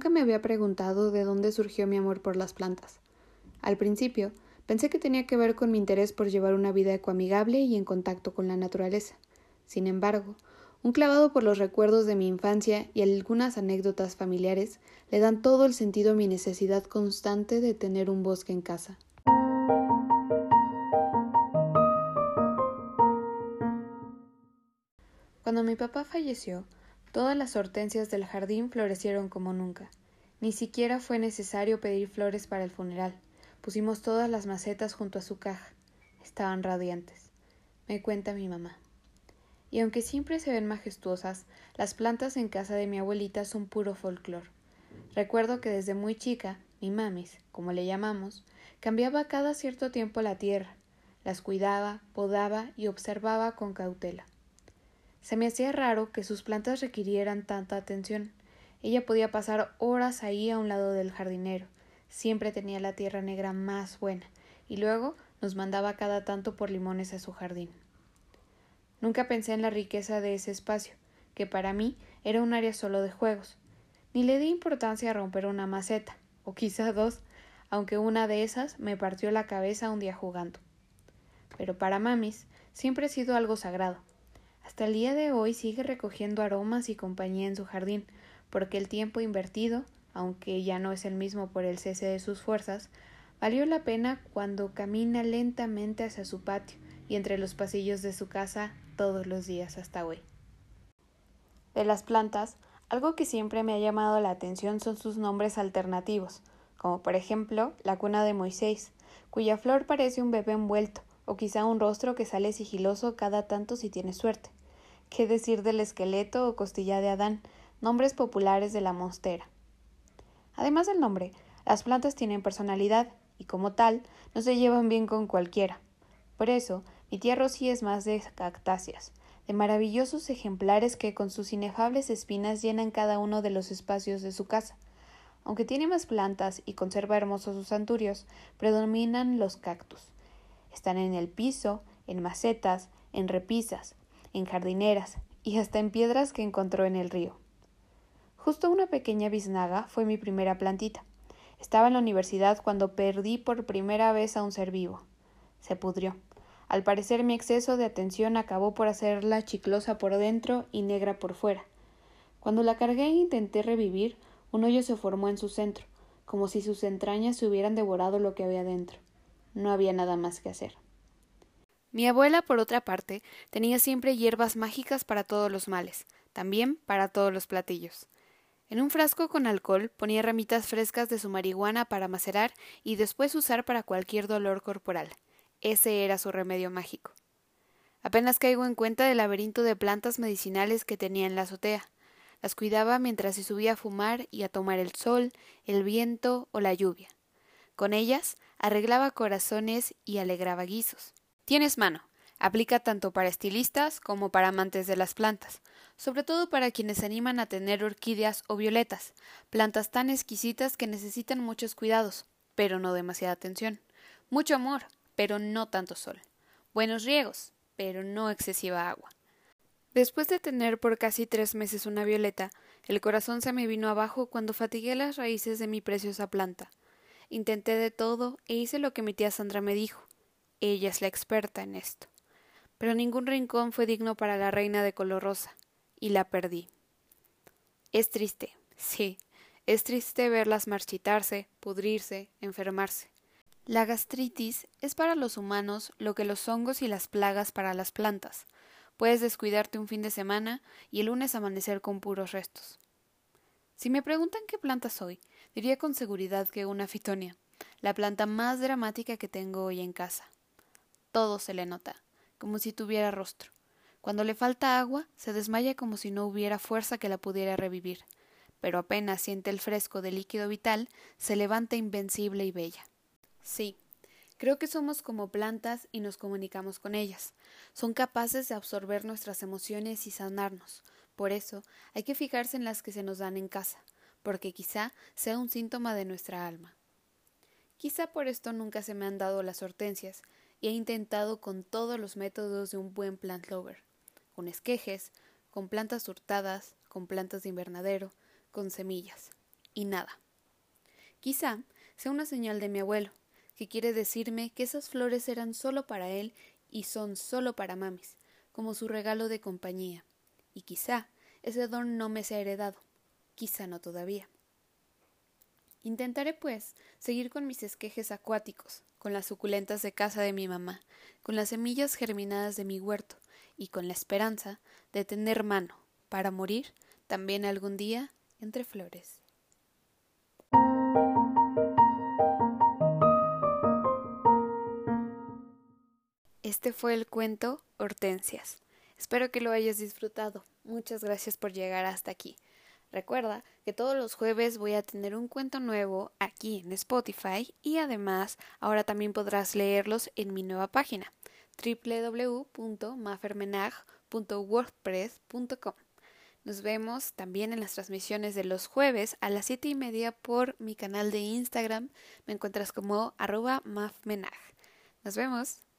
nunca me había preguntado de dónde surgió mi amor por las plantas. Al principio, pensé que tenía que ver con mi interés por llevar una vida ecoamigable y en contacto con la naturaleza. Sin embargo, un clavado por los recuerdos de mi infancia y algunas anécdotas familiares le dan todo el sentido a mi necesidad constante de tener un bosque en casa. Cuando mi papá falleció, todas las hortensias del jardín florecieron como nunca. Ni siquiera fue necesario pedir flores para el funeral. Pusimos todas las macetas junto a su caja. Estaban radiantes. Me cuenta mi mamá. Y aunque siempre se ven majestuosas, las plantas en casa de mi abuelita son puro folclor. Recuerdo que desde muy chica, mi mamis, como le llamamos, cambiaba cada cierto tiempo la tierra, las cuidaba, podaba y observaba con cautela. Se me hacía raro que sus plantas requirieran tanta atención. Ella podía pasar horas ahí a un lado del jardinero. Siempre tenía la tierra negra más buena, y luego nos mandaba cada tanto por limones a su jardín. Nunca pensé en la riqueza de ese espacio, que para mí era un área solo de juegos. Ni le di importancia a romper una maceta, o quizá dos, aunque una de esas me partió la cabeza un día jugando. Pero para mamis siempre ha sido algo sagrado, hasta el día de hoy sigue recogiendo aromas y compañía en su jardín, porque el tiempo invertido, aunque ya no es el mismo por el cese de sus fuerzas, valió la pena cuando camina lentamente hacia su patio y entre los pasillos de su casa todos los días hasta hoy. De las plantas, algo que siempre me ha llamado la atención son sus nombres alternativos, como por ejemplo la cuna de Moisés, cuya flor parece un bebé envuelto, o quizá un rostro que sale sigiloso cada tanto si tiene suerte. ¿Qué decir del esqueleto o costilla de Adán, nombres populares de la monstera? Además del nombre, las plantas tienen personalidad y como tal no se llevan bien con cualquiera. Por eso, mi tía Rosy es más de cactáceas, de maravillosos ejemplares que con sus inefables espinas llenan cada uno de los espacios de su casa. Aunque tiene más plantas y conserva hermosos sus anturios, predominan los cactus. Están en el piso, en macetas, en repisas, en jardineras y hasta en piedras que encontró en el río. Justo una pequeña biznaga fue mi primera plantita. Estaba en la universidad cuando perdí por primera vez a un ser vivo. Se pudrió. Al parecer mi exceso de atención acabó por hacerla chiclosa por dentro y negra por fuera. Cuando la cargué e intenté revivir, un hoyo se formó en su centro, como si sus entrañas se hubieran devorado lo que había dentro. No había nada más que hacer. Mi abuela, por otra parte, tenía siempre hierbas mágicas para todos los males, también para todos los platillos. En un frasco con alcohol ponía ramitas frescas de su marihuana para macerar y después usar para cualquier dolor corporal. Ese era su remedio mágico. Apenas caigo en cuenta del laberinto de plantas medicinales que tenía en la azotea. Las cuidaba mientras se subía a fumar y a tomar el sol, el viento o la lluvia. Con ellas arreglaba corazones y alegraba guisos. Tienes mano. Aplica tanto para estilistas como para amantes de las plantas, sobre todo para quienes se animan a tener orquídeas o violetas, plantas tan exquisitas que necesitan muchos cuidados, pero no demasiada atención, mucho amor, pero no tanto sol, buenos riegos, pero no excesiva agua. Después de tener por casi tres meses una violeta, el corazón se me vino abajo cuando fatigué las raíces de mi preciosa planta. Intenté de todo e hice lo que mi tía Sandra me dijo, ella es la experta en esto. Pero ningún rincón fue digno para la reina de color rosa, y la perdí. Es triste, sí, es triste verlas marchitarse, pudrirse, enfermarse. La gastritis es para los humanos lo que los hongos y las plagas para las plantas. Puedes descuidarte un fin de semana y el lunes amanecer con puros restos. Si me preguntan qué planta soy, diría con seguridad que una fitonia, la planta más dramática que tengo hoy en casa todo se le nota, como si tuviera rostro. Cuando le falta agua, se desmaya como si no hubiera fuerza que la pudiera revivir, pero apenas siente el fresco del líquido vital, se levanta invencible y bella. Sí, creo que somos como plantas y nos comunicamos con ellas. Son capaces de absorber nuestras emociones y sanarnos. Por eso hay que fijarse en las que se nos dan en casa, porque quizá sea un síntoma de nuestra alma. Quizá por esto nunca se me han dado las hortensias, y he intentado con todos los métodos de un buen plant lover, con esquejes, con plantas hurtadas, con plantas de invernadero, con semillas. y nada. Quizá sea una señal de mi abuelo, que quiere decirme que esas flores eran solo para él y son solo para mamis, como su regalo de compañía. Y quizá ese don no me sea heredado, quizá no todavía. Intentaré, pues, seguir con mis esquejes acuáticos, con las suculentas de casa de mi mamá, con las semillas germinadas de mi huerto, y con la esperanza de tener mano, para morir también algún día entre flores. Este fue el cuento Hortensias. Espero que lo hayas disfrutado. Muchas gracias por llegar hasta aquí. Recuerda que todos los jueves voy a tener un cuento nuevo aquí en Spotify y además ahora también podrás leerlos en mi nueva página www.mafermenag.wordpress.com. Nos vemos también en las transmisiones de los jueves a las siete y media por mi canal de Instagram. Me encuentras como arroba mafmenag. Nos vemos.